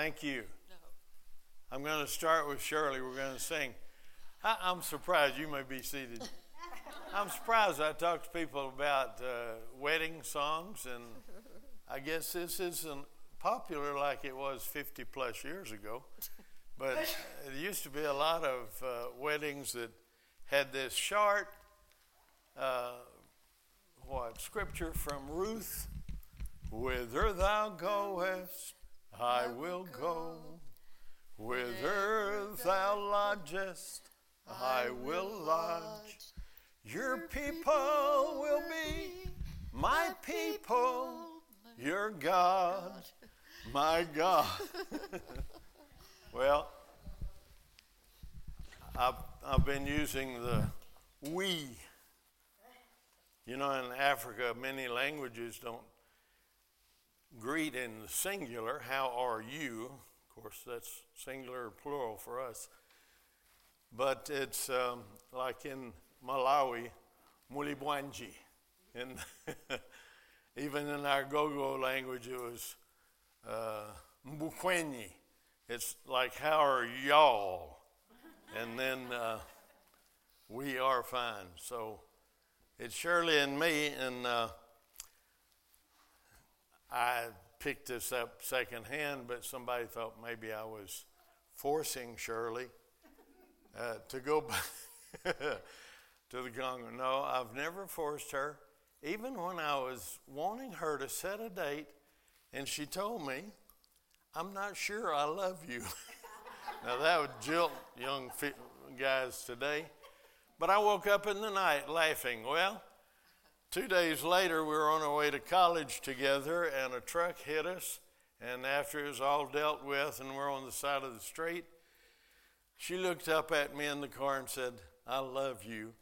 Thank you. I'm going to start with Shirley. We're going to sing. I, am surprised. You may be seated. I'm surprised. I talk to people about uh, wedding songs, and I guess this isn't popular like it was 50 plus years ago. But there used to be a lot of uh, weddings that had this short, uh, what, scripture from Ruth Whither thou goest, I will go. Whither thou lodgest, I will lodge. Your people will be my people, your God, my God. well, I've, I've been using the we. You know, in Africa, many languages don't greet in the singular, how are you? Of course, that's singular or plural for us. But it's um, like in Malawi, mulibwanji. And even in our Gogo language, it was uh, mbukwenyi. It's like, how are y'all? And then uh, we are fine. So it's Shirley and me, and uh, I picked this up secondhand, but somebody thought maybe I was forcing Shirley uh, to go back to the Congo. No, I've never forced her. Even when I was wanting her to set a date, and she told me, I'm not sure I love you. now, that would jilt young guys today. But I woke up in the night laughing. Well, Two days later, we were on our way to college together, and a truck hit us. And after it was all dealt with, and we're on the side of the street, she looked up at me in the car and said, I love you.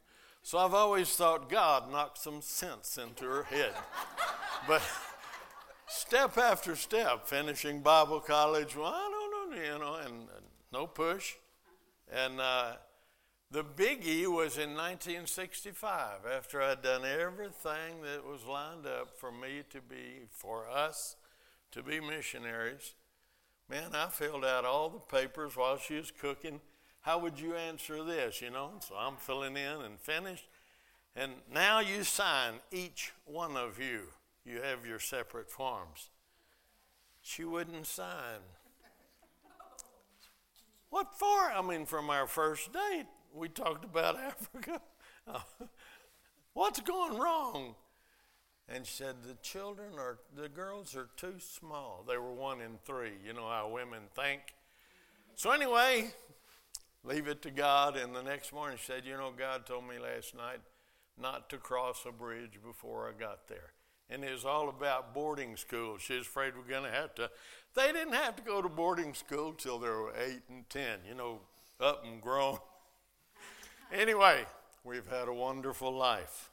So I've always thought God knocked some sense into her head. but step after step, finishing Bible college, well, I don't know, you know, and, and no push. And uh, the biggie was in 1965, after I'd done everything that was lined up for me to be, for us to be missionaries. Man, I filled out all the papers while she was cooking. How would you answer this? You know, so I'm filling in and finished. And now you sign, each one of you. You have your separate forms. She wouldn't sign. What for? I mean, from our first date we talked about Africa. What's going wrong? And she said, The children are, the girls are too small. They were one in three. You know how women think. So, anyway, leave it to God. And the next morning she said, You know, God told me last night not to cross a bridge before I got there. And it was all about boarding school. She was afraid we're going to have to. They didn't have to go to boarding school till they were eight and ten, you know, up and grown. Anyway, we've had a wonderful life.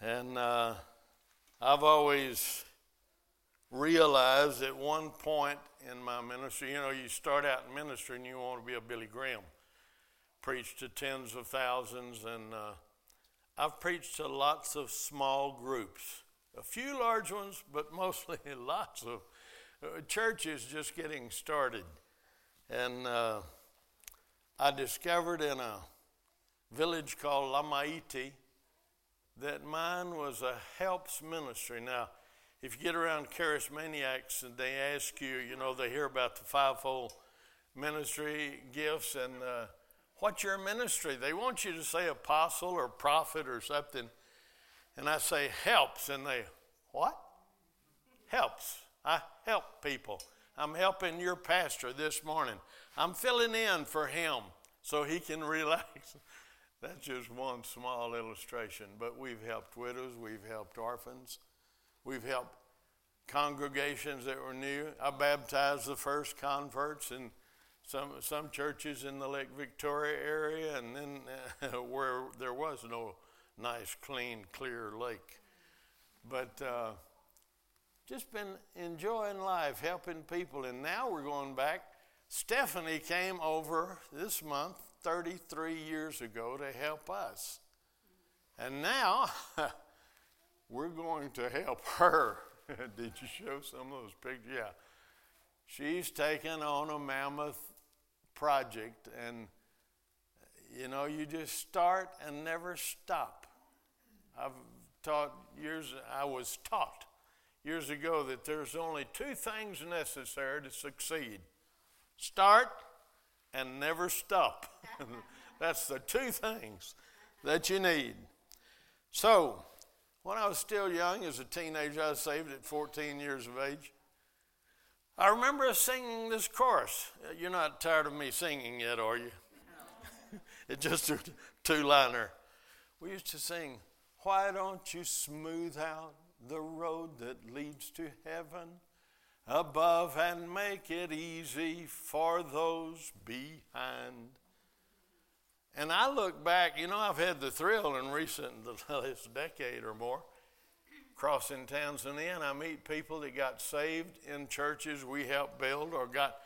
And uh, I've always realized at one point in my ministry, you know, you start out in ministry and you want to be a Billy Graham, preach to tens of thousands, and uh, I've preached to lots of small groups, a few large ones, but mostly lots of uh, churches just getting started. And uh, I discovered in a village called Lamaiti that mine was a helps ministry. Now, if you get around charismaniacs and they ask you, you know, they hear about the fivefold ministry gifts and uh, what's your ministry? They want you to say apostle or prophet or something. And I say helps, and they, what? Helps. I help people. I'm helping your pastor this morning. I'm filling in for him so he can relax. That's just one small illustration, but we've helped widows, we've helped orphans, we've helped congregations that were new. I baptized the first converts in some some churches in the Lake Victoria area, and then uh, where there was no nice, clean, clear lake. But uh, just been enjoying life, helping people, and now we're going back Stephanie came over this month 33 years ago to help us. And now we're going to help her. Did you show some of those pictures? Yeah. she's taken on a mammoth project, and you know, you just start and never stop. I've taught years, I was taught years ago that there's only two things necessary to succeed start and never stop. That's the two things that you need. So, when I was still young, as a teenager, I was saved at 14 years of age. I remember singing this chorus. You're not tired of me singing yet, are you? it's just a two liner. We used to sing, Why don't you smooth out the road that leads to heaven above and make it easy for those behind? And I look back, you know, I've had the thrill in recent, the last decade or more, crossing towns and I meet people that got saved in churches we helped build or got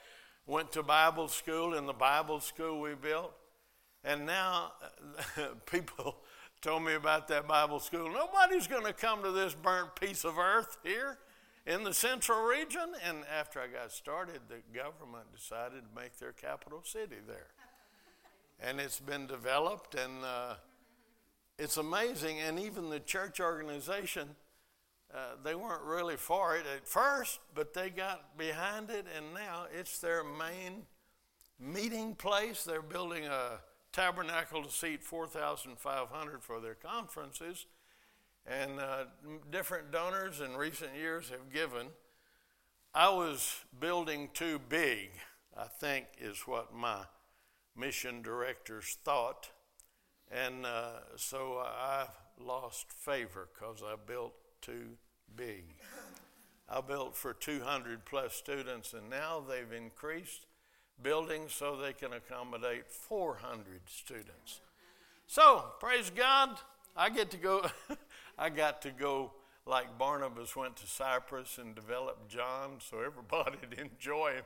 went to Bible school in the Bible school we built. And now people told me about that Bible school. Nobody's going to come to this burnt piece of earth here in the central region. And after I got started, the government decided to make their capital city there. And it's been developed, and uh, it's amazing. And even the church organization uh, they weren't really for it at first, but they got behind it, and now it's their main meeting place. They're building a tabernacle to seat 4,500 for their conferences, and uh, different donors in recent years have given. I was building too big, I think, is what my mission directors thought. And uh, so I lost favor because I built too big. I built for 200 plus students, and now they've increased buildings so they can accommodate 400 students. So, praise God, I get to go, I got to go like Barnabas went to Cyprus and developed John so everybody'd enjoy him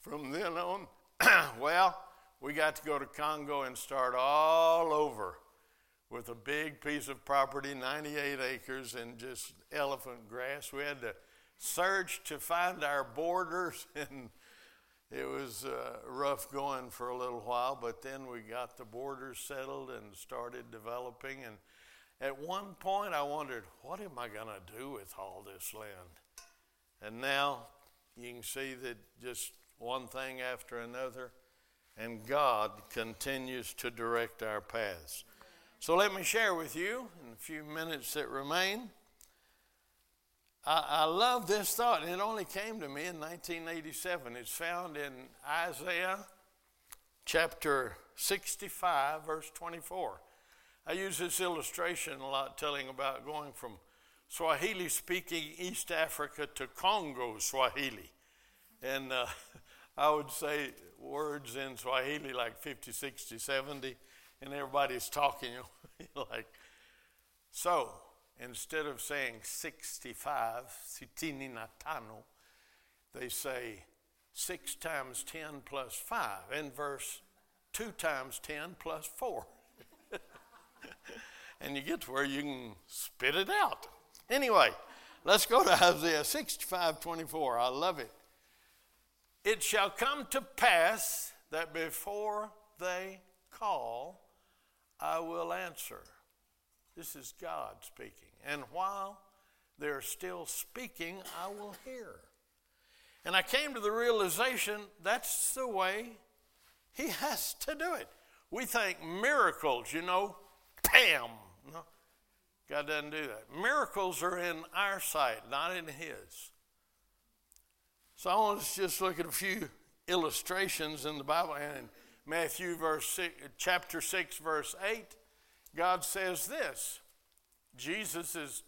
from then on. well, we got to go to Congo and start all over with a big piece of property, 98 acres, and just elephant grass. We had to search to find our borders, and it was uh, rough going for a little while, but then we got the borders settled and started developing. And at one point, I wondered, what am I going to do with all this land? And now you can see that just one thing after another, and God continues to direct our paths. So let me share with you in the few minutes that remain. I, I love this thought. And it only came to me in 1987. It's found in Isaiah chapter 65, verse 24. I use this illustration a lot, telling about going from Swahili speaking East Africa to Congo Swahili. And uh, I would say words in Swahili like 50, 60, 70 and everybody's talking like so instead of saying 65 sitini natano they say 6 times 10 plus 5 in verse 2 times 10 plus 4 and you get to where you can spit it out anyway let's go to isaiah 65 24 i love it it shall come to pass that before they call I will answer. This is God speaking. And while they're still speaking, I will hear. And I came to the realization that's the way He has to do it. We think miracles, you know, bam. No, God doesn't do that. Miracles are in our sight, not in His. So I want to just look at a few illustrations in the Bible and in Matthew verse six, chapter 6 verse 8, God says this. Jesus is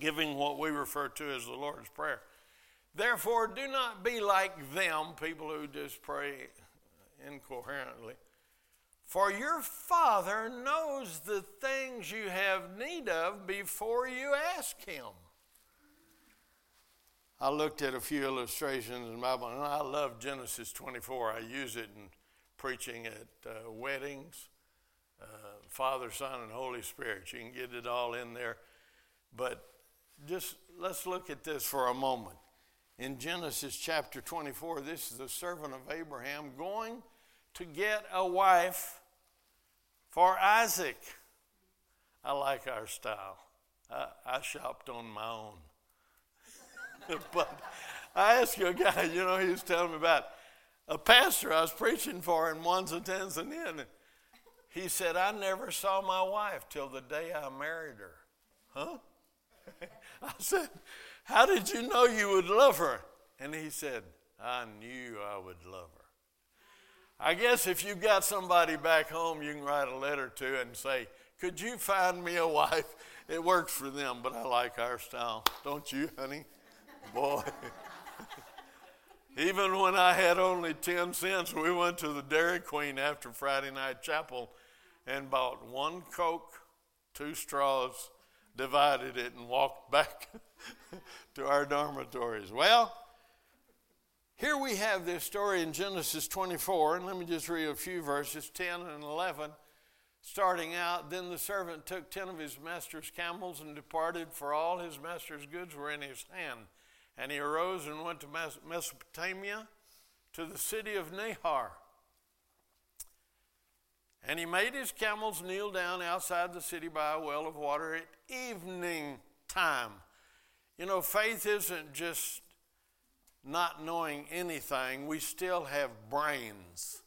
giving what we refer to as the Lord's prayer. Therefore, do not be like them, people who just pray incoherently. For your Father knows the things you have need of before you ask Him. I looked at a few illustrations in the Bible, and I love Genesis 24. I use it in preaching at uh, weddings, uh, Father, Son, and Holy Spirit. You can get it all in there. But just let's look at this for a moment. in Genesis chapter 24. This is the servant of Abraham going to get a wife for Isaac. I like our style. I, I shopped on my own. but I asked a guy, you know, he was telling me about a pastor I was preaching for in Mwanza, Tanzania. He said, I never saw my wife till the day I married her. Huh? I said, How did you know you would love her? And he said, I knew I would love her. I guess if you've got somebody back home you can write a letter to and say, Could you find me a wife? It works for them, but I like our style. Don't you, honey? Boy. Even when I had only 10 cents, we went to the Dairy Queen after Friday night chapel and bought one Coke, two straws, divided it, and walked back to our dormitories. Well, here we have this story in Genesis 24, and let me just read a few verses 10 and 11. Starting out, then the servant took ten of his master's camels and departed, for all his master's goods were in his hand. And he arose and went to Mesopotamia, to the city of Nahor. And he made his camels kneel down outside the city by a well of water at evening time. You know, faith isn't just not knowing anything, we still have brains.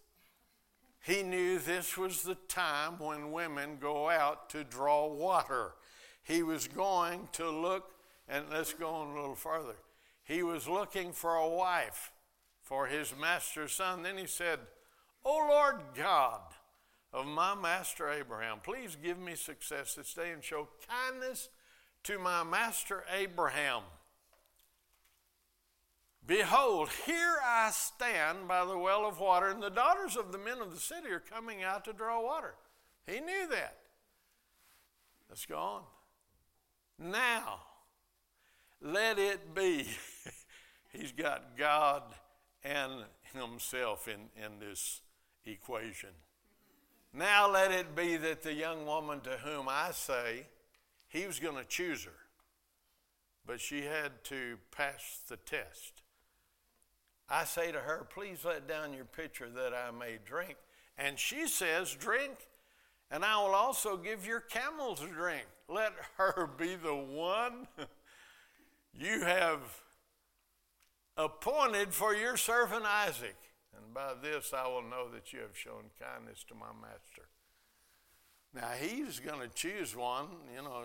He knew this was the time when women go out to draw water. He was going to look, and let's go on a little further. He was looking for a wife for his master's son. Then he said, O Lord God of my master Abraham, please give me success this day and show kindness to my master Abraham. Behold, here I stand by the well of water, and the daughters of the men of the city are coming out to draw water. He knew that. Let's go on. Now, let it be. He's got God and himself in, in this equation. Now let it be that the young woman to whom I say he was going to choose her, but she had to pass the test. I say to her, Please let down your pitcher that I may drink. And she says, Drink, and I will also give your camels a drink. Let her be the one you have appointed for your servant Isaac. And by this I will know that you have shown kindness to my master. Now he's going to choose one, you know,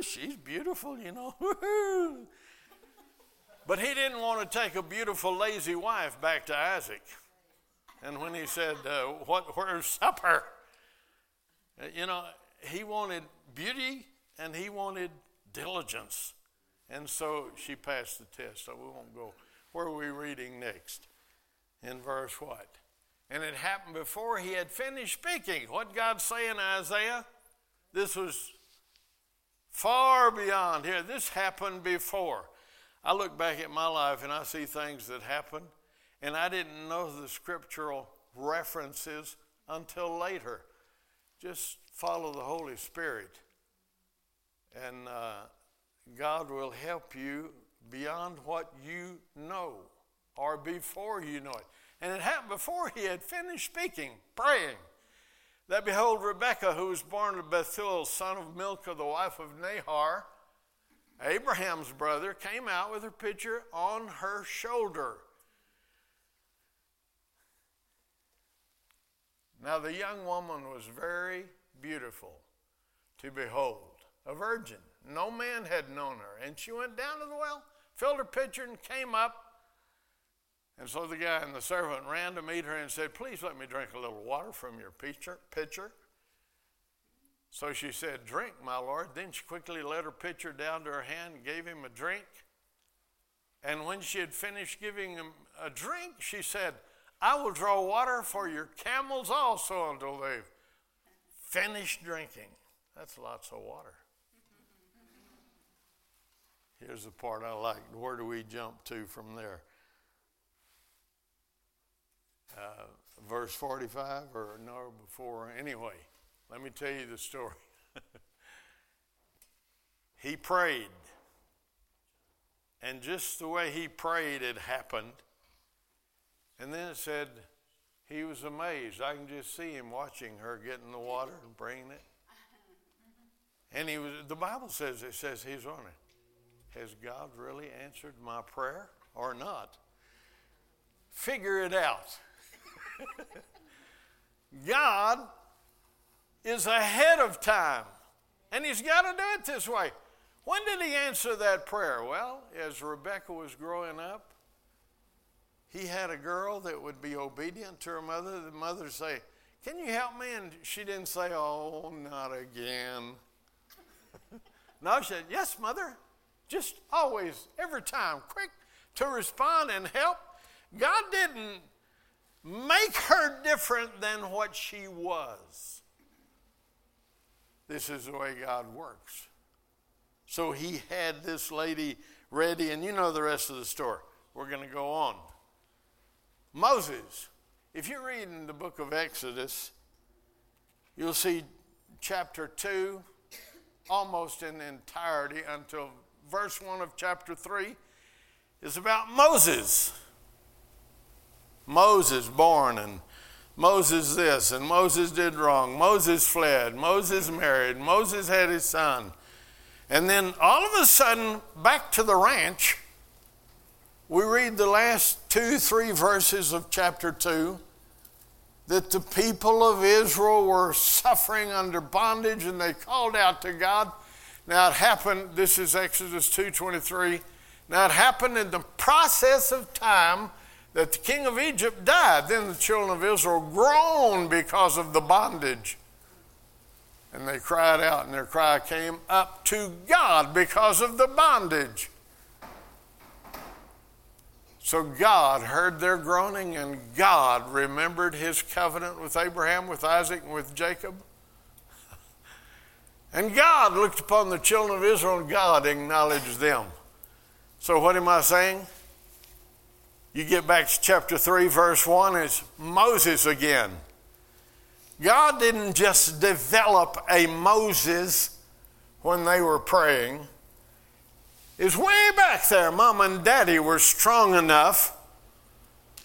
she's beautiful, you know. but he didn't want to take a beautiful, lazy wife back to Isaac. And when he said, uh, what, Where's supper? Uh, you know, he wanted beauty and he wanted diligence. And so she passed the test, so we won't go. Where are we reading next? In verse what? And it happened before he had finished speaking. What God say in Isaiah? This was far beyond here. This happened before. I look back at my life and I see things that happened, and I didn't know the scriptural references until later. Just follow the Holy Spirit, and uh, God will help you beyond what you know or before you know it. And it happened before he had finished speaking, praying, that behold, Rebekah, who was born of Bethuel, son of Milcah, the wife of Nahor, Abraham's brother, came out with her pitcher on her shoulder. Now the young woman was very beautiful to behold, a virgin. No man had known her. And she went down to the well, filled her pitcher, and came up. And so the guy and the servant ran to meet her and said, Please let me drink a little water from your pitcher. pitcher. So she said, Drink, my lord. Then she quickly let her pitcher down to her hand and gave him a drink. And when she had finished giving him a drink, she said, I will draw water for your camels also until they've finished drinking. That's lots of water. Here's the part I like. Where do we jump to from there? Uh, verse 45 or no before? Anyway, let me tell you the story. he prayed And just the way he prayed, it happened. And then it said he was amazed. I can just see him watching her get in the water and bringing it. And he was, the Bible says, it says he's on it. Has God really answered my prayer or not? Figure it out. God is ahead of time, and He's got to do it this way. When did He answer that prayer? Well, as Rebecca was growing up, he had a girl that would be obedient to her mother. The mother say, Can you help me? And she didn't say, Oh, not again. no, she said, Yes, mother. Just always, every time, quick to respond and help. God didn't make her different than what she was. This is the way God works. So he had this lady ready, and you know the rest of the story. We're going to go on. Moses, if you're reading the book of Exodus, you'll see chapter 2 almost in entirety until verse 1 of chapter 3 is about Moses. Moses born and Moses this and Moses did wrong. Moses fled. Moses married. Moses had his son. And then all of a sudden, back to the ranch, we read the last two, three verses of chapter 2 that the people of Israel were suffering under bondage and they called out to God. Now it happened, this is Exodus 2:23. Now it happened in the process of time that the king of Egypt died. Then the children of Israel groaned because of the bondage. And they cried out, and their cry came up to God because of the bondage. So God heard their groaning, and God remembered his covenant with Abraham, with Isaac, and with Jacob. And God looked upon the children of Israel, and God acknowledged them. So, what am I saying? You get back to chapter 3, verse 1, it's Moses again. God didn't just develop a Moses when they were praying. It's way back there, mom and daddy were strong enough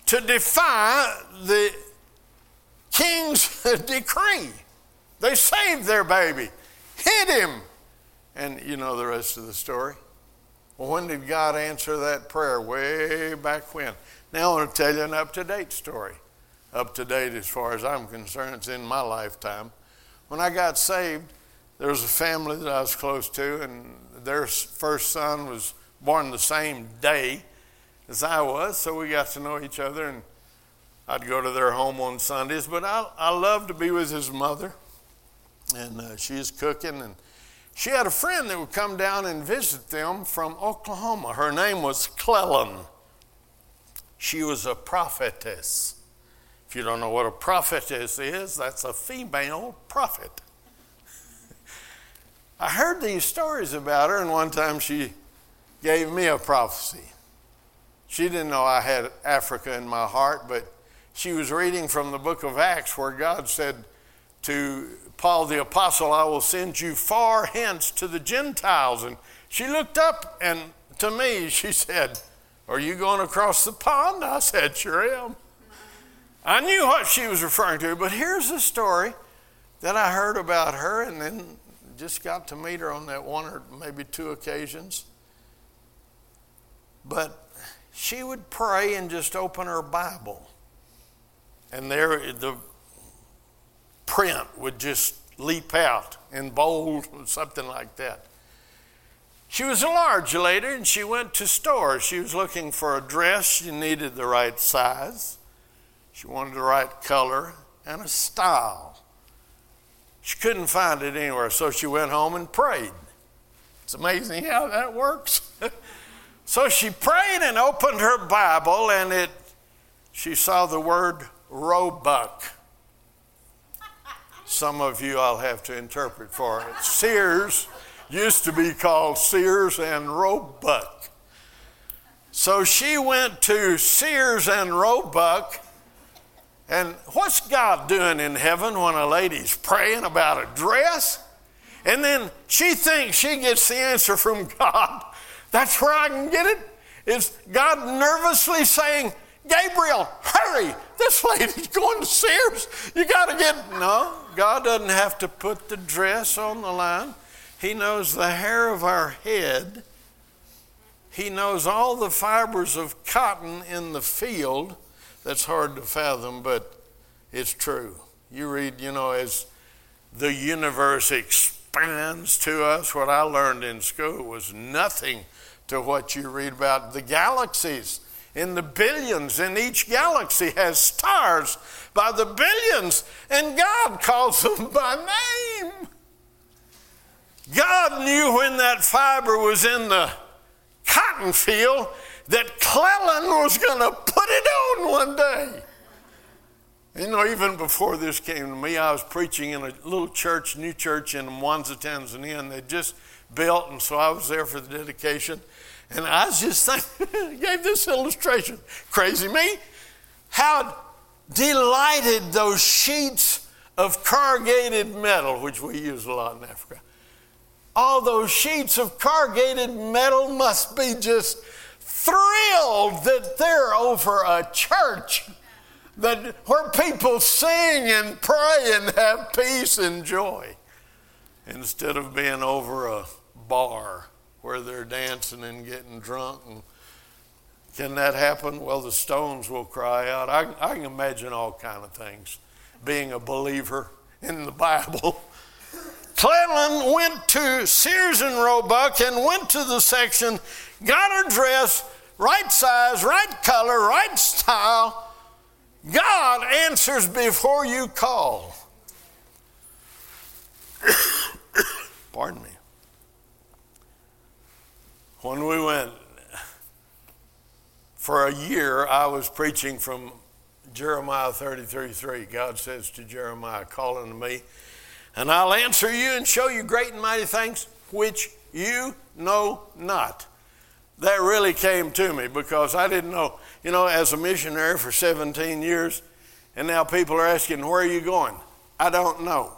to defy the king's decree. They saved their baby, hid him, and you know the rest of the story. Well, when did God answer that prayer? Way back when. Now I want to tell you an up to date story. Up to date as far as I'm concerned, it's in my lifetime. When I got saved, there was a family that I was close to, and their first son was born the same day as I was, so we got to know each other, and I'd go to their home on Sundays. But I, I loved to be with his mother, and uh, she's cooking, and she had a friend that would come down and visit them from Oklahoma. Her name was Cleland. She was a prophetess. If you don't know what a prophetess is, that's a female prophet. I heard these stories about her, and one time she gave me a prophecy. She didn't know I had Africa in my heart, but she was reading from the book of Acts where God said to Paul the apostle, I will send you far hence to the Gentiles. And she looked up and to me, she said, Are you going across the pond? I said, Sure am. I knew what she was referring to, but here's the story that I heard about her and then just got to meet her on that one or maybe two occasions. But she would pray and just open her Bible. And there, the print would just leap out in bold, something like that. She was a large lady and she went to stores. She was looking for a dress. She needed the right size. She wanted the right color and a style. She couldn't find it anywhere, so she went home and prayed. It's amazing how that works. so she prayed and opened her Bible and it she saw the word roebuck. Some of you I'll have to interpret for it. Sears used to be called Sears and Roebuck. So she went to Sears and Roebuck. And what's God doing in heaven when a lady's praying about a dress? And then she thinks she gets the answer from God That's where I can get it. Is God nervously saying, Gabriel, hurry, this lady's going to Sears. You got to get. No, God doesn't have to put the dress on the line. He knows the hair of our head. He knows all the fibers of cotton in the field. That's hard to fathom, but it's true. You read, you know, as the universe expands to us, what I learned in school was nothing to what you read about the galaxies in the billions, and each galaxy has stars by the billions, and God calls them by name. God knew when that fiber was in the cotton field that Cleland was going to put it on one day. You know, even before this came to me, I was preaching in a little church, new church in Mwanza, Tanzania, and they just built, and so I was there for the dedication. And I was just thinking, gave this illustration. Crazy me. How delighted those sheets of corrugated metal, which we use a lot in Africa, all those sheets of corrugated metal must be just thrilled that they're over a church that where people sing and pray and have peace and joy instead of being over a bar where they're dancing and getting drunk. And can that happen? Well, the stones will cry out. I, I can imagine all kind of things. Being a believer in the Bible. Cleland went to Sears and Roebuck and went to the section, got her dress, right size, right color, right style. God answers before you call. Pardon me when we went for a year, I was preaching from Jeremiah 33 3. God says to Jeremiah, Call unto me, and I'll answer you and show you great and mighty things which you know not. That really came to me because I didn't know. You know, as a missionary for 17 years, and now people are asking, Where are you going? I don't know.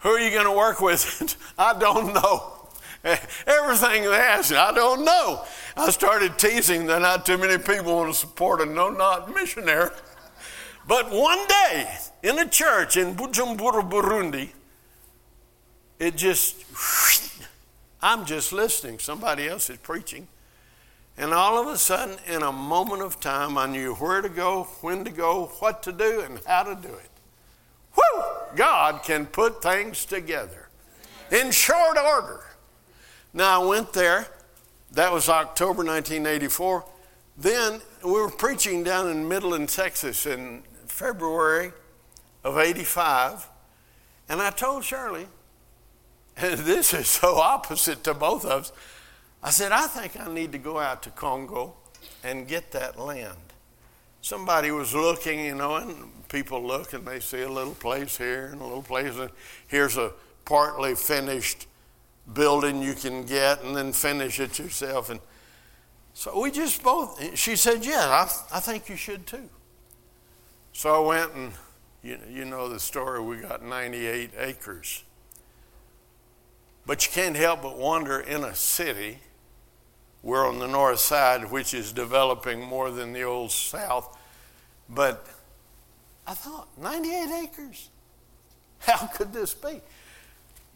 Who are you going to work with? I don't know. Everything they ask, I don't know. I started teasing that not too many people want to support a no not missionary. But one day in a church in Bujumbura, Burundi, it just, I'm just listening. Somebody else is preaching. And all of a sudden, in a moment of time, I knew where to go, when to go, what to do, and how to do it. Whew! God can put things together in short order. Now, I went there. That was October 1984. Then we were preaching down in Midland, Texas in February of 85. And I told Shirley, and this is so opposite to both of us, I said, I think I need to go out to Congo and get that land. Somebody was looking, you know, and people look and they see a little place here and a little place, and here's a partly finished building you can get and then finish it yourself. And so we just both, she said, Yeah, I, I think you should too. So I went and, you, you know the story, we got 98 acres. But you can't help but wonder in a city, we're on the north side, which is developing more than the old south. But I thought, 98 acres? How could this be?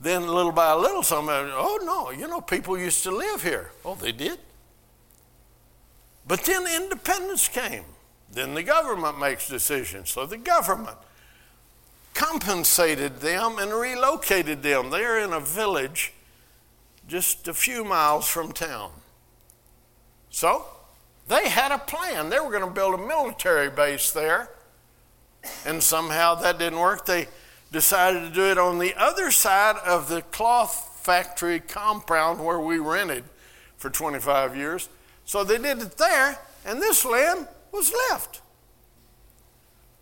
Then little by little, somebody, oh no, you know, people used to live here. Oh, they did. But then independence came. Then the government makes decisions. So the government compensated them and relocated them. They're in a village just a few miles from town. So they had a plan. They were going to build a military base there. And somehow that didn't work. They decided to do it on the other side of the cloth factory compound where we rented for 25 years. So they did it there, and this land was left.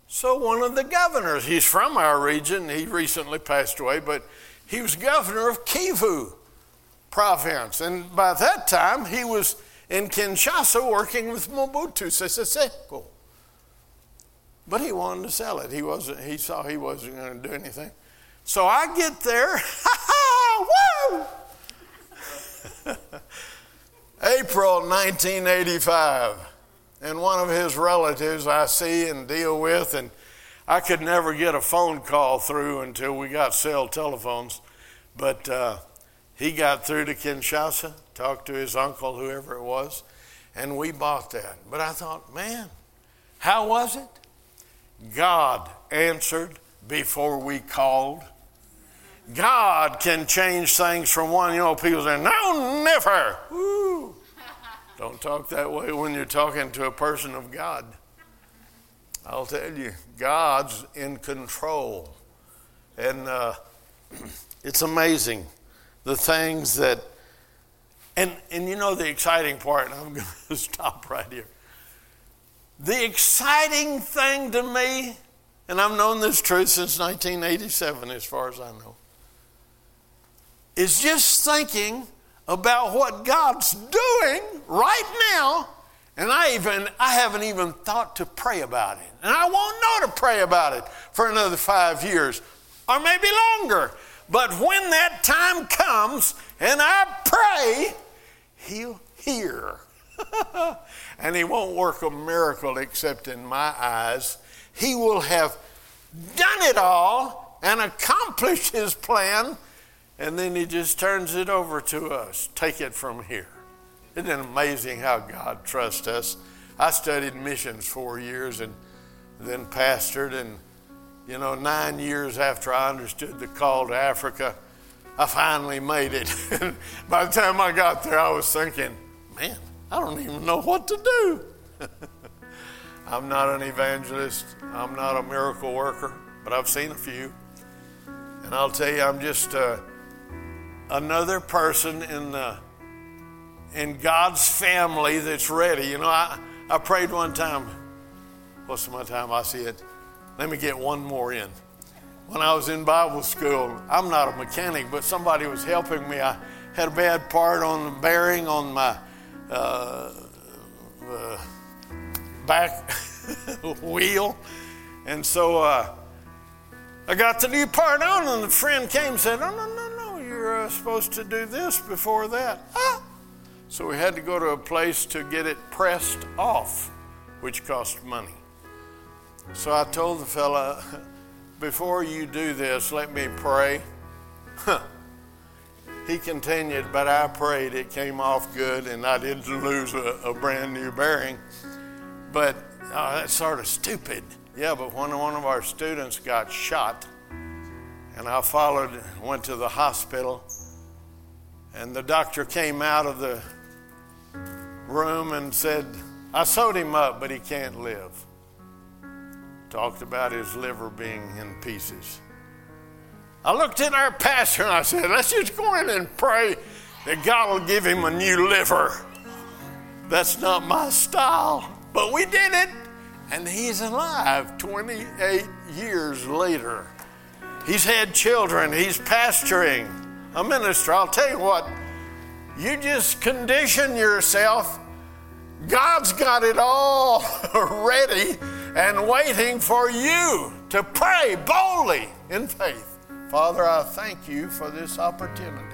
So one of the governors, he's from our region, he recently passed away, but he was governor of Kivu province. And by that time, he was in Kinshasa working with Mobutu Sese Seko. But he wanted to sell it. He wasn't. He saw he wasn't going to do anything. So I get there. Woo! April 1985, and one of his relatives I see and deal with, and I could never get a phone call through until we got cell telephones, but uh, he got through to Kinshasa, talked to his uncle, whoever it was, and we bought that. But I thought, man, how was it? God answered before we called. God can change things from one. You know, people say, no, never. Woo. Don't talk that way when you're talking to a person of God. I'll tell you, God's in control. And uh, it's amazing the things that, and, and you know the exciting part, and I'm going to stop right here. The exciting thing to me, and I've known this truth since 1987, as far as I know, is just thinking about what God's doing right now, and I even I haven't even thought to pray about it. And I won't know to pray about it for another five years, or maybe longer. But when that time comes and I pray, He'll hear. and He won't work a miracle except in my eyes. He will have done it all and accomplished His plan and then he just turns it over to us. Take it from here. Isn't it amazing how God trusts us? I studied missions four years and then pastored, and you know, nine years after I understood the call to Africa, I finally made it. By the time I got there, I was thinking, man, I don't even know what to do. I'm not an evangelist, I'm not a miracle worker, but I've seen a few. And I'll tell you, I'm just. Uh, another person in the in God's family that's ready. You know, I, I prayed one time. What's my time? I see it. Let me get one more in. When I was in Bible school, I'm not a mechanic, but somebody was helping me. I had a bad part on the bearing on my uh, uh, back wheel, and so uh, I got the new part on, and the friend came and said, Oh, "No, no, no, you're uh, supposed to do this before that. Ah! So we had to go to a place to get it pressed off, which cost money. So I told the fella, before you do this, let me pray. He continued, but I prayed. It came off good, and I didn't lose a, a brand new bearing. But uh, that's sort of stupid. Yeah, but when one of our students got shot, and I followed, went to the hospital, and the doctor came out of the room and said, I sewed him up, but he can't live. Talked about his liver being in pieces. I looked at our pastor and I said, Let's just go in and pray that God will give him a new liver. That's not my style, but we did it, and he's alive 28 years later. He's had children, he's pastoring a minister. I'll tell you what, you just condition yourself. God's got it all ready and waiting for you to pray boldly in faith. Father, I thank you for this opportunity.